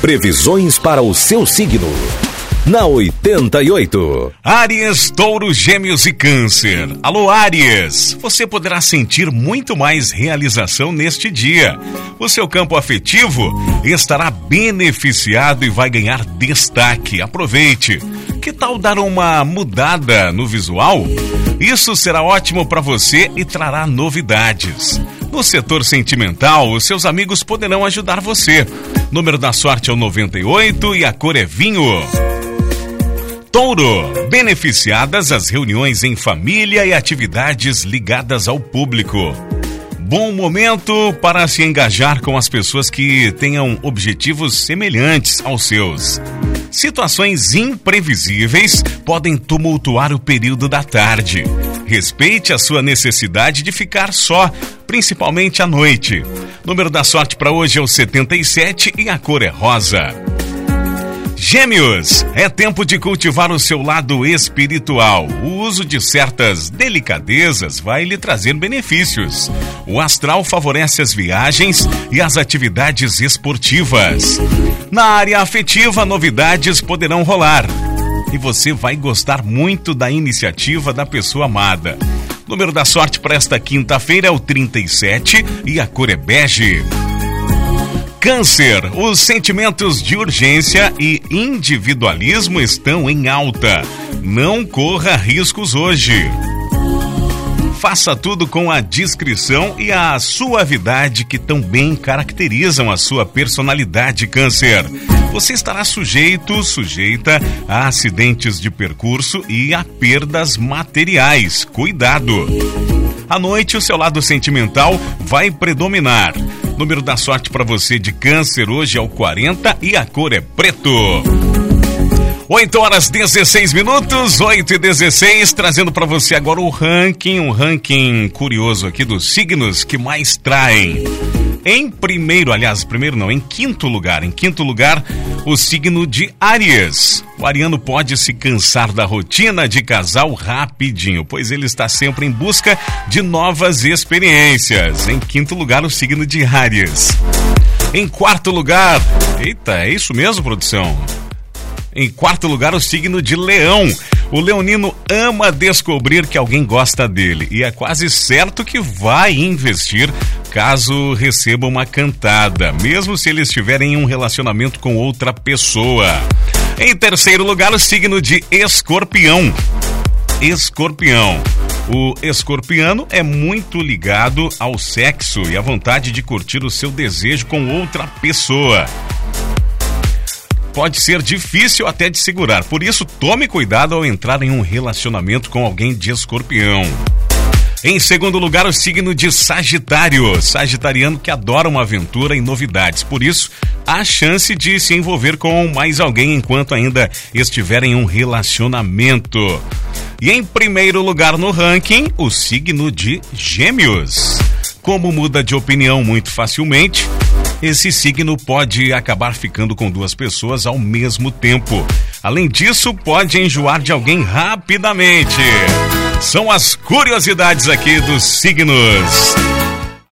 Previsões para o seu signo. Na 88. Áries, Touro, Gêmeos e Câncer. Alô, Áries! Você poderá sentir muito mais realização neste dia. O seu campo afetivo estará beneficiado e vai ganhar destaque. Aproveite. Que tal dar uma mudada no visual? Isso será ótimo para você e trará novidades. No setor sentimental, os seus amigos poderão ajudar você. Número da sorte é o 98 e a cor é vinho. Touro, beneficiadas as reuniões em família e atividades ligadas ao público. Bom momento para se engajar com as pessoas que tenham objetivos semelhantes aos seus. Situações imprevisíveis podem tumultuar o período da tarde. Respeite a sua necessidade de ficar só, principalmente à noite. Número da sorte para hoje é o 77 e a cor é rosa. Gêmeos, é tempo de cultivar o seu lado espiritual. O uso de certas delicadezas vai lhe trazer benefícios. O astral favorece as viagens e as atividades esportivas. Na área afetiva, novidades poderão rolar. E você vai gostar muito da iniciativa da pessoa amada. O número da sorte para esta quinta-feira é o 37 e a cor é bege. Câncer, os sentimentos de urgência e individualismo estão em alta. Não corra riscos hoje. Faça tudo com a discrição e a suavidade que tão bem caracterizam a sua personalidade, Câncer. Você estará sujeito, sujeita a acidentes de percurso e a perdas materiais. Cuidado! À noite, o seu lado sentimental vai predominar. Número da sorte para você de câncer hoje é o 40 e a cor é preto. 8 horas 16 minutos, 8 e 16, trazendo para você agora o ranking, um ranking curioso aqui dos signos que mais traem. Em primeiro, aliás, primeiro não, em quinto lugar, em quinto lugar, o signo de Áries. O ariano pode se cansar da rotina de casal rapidinho, pois ele está sempre em busca de novas experiências. Em quinto lugar, o signo de Áries. Em quarto lugar, eita, é isso mesmo, produção? Em quarto lugar, o signo de Leão. O leonino ama descobrir que alguém gosta dele e é quase certo que vai investir caso receba uma cantada, mesmo se ele estiver em um relacionamento com outra pessoa. Em terceiro lugar, o signo de Escorpião. Escorpião. O escorpiano é muito ligado ao sexo e à vontade de curtir o seu desejo com outra pessoa pode ser difícil até de segurar. Por isso, tome cuidado ao entrar em um relacionamento com alguém de escorpião. Em segundo lugar, o signo de Sagitário. Sagitariano que adora uma aventura e novidades. Por isso, há chance de se envolver com mais alguém enquanto ainda estiver em um relacionamento. E em primeiro lugar no ranking, o signo de Gêmeos. Como muda de opinião muito facilmente, esse signo pode acabar ficando com duas pessoas ao mesmo tempo. Além disso, pode enjoar de alguém rapidamente. São as curiosidades aqui dos signos.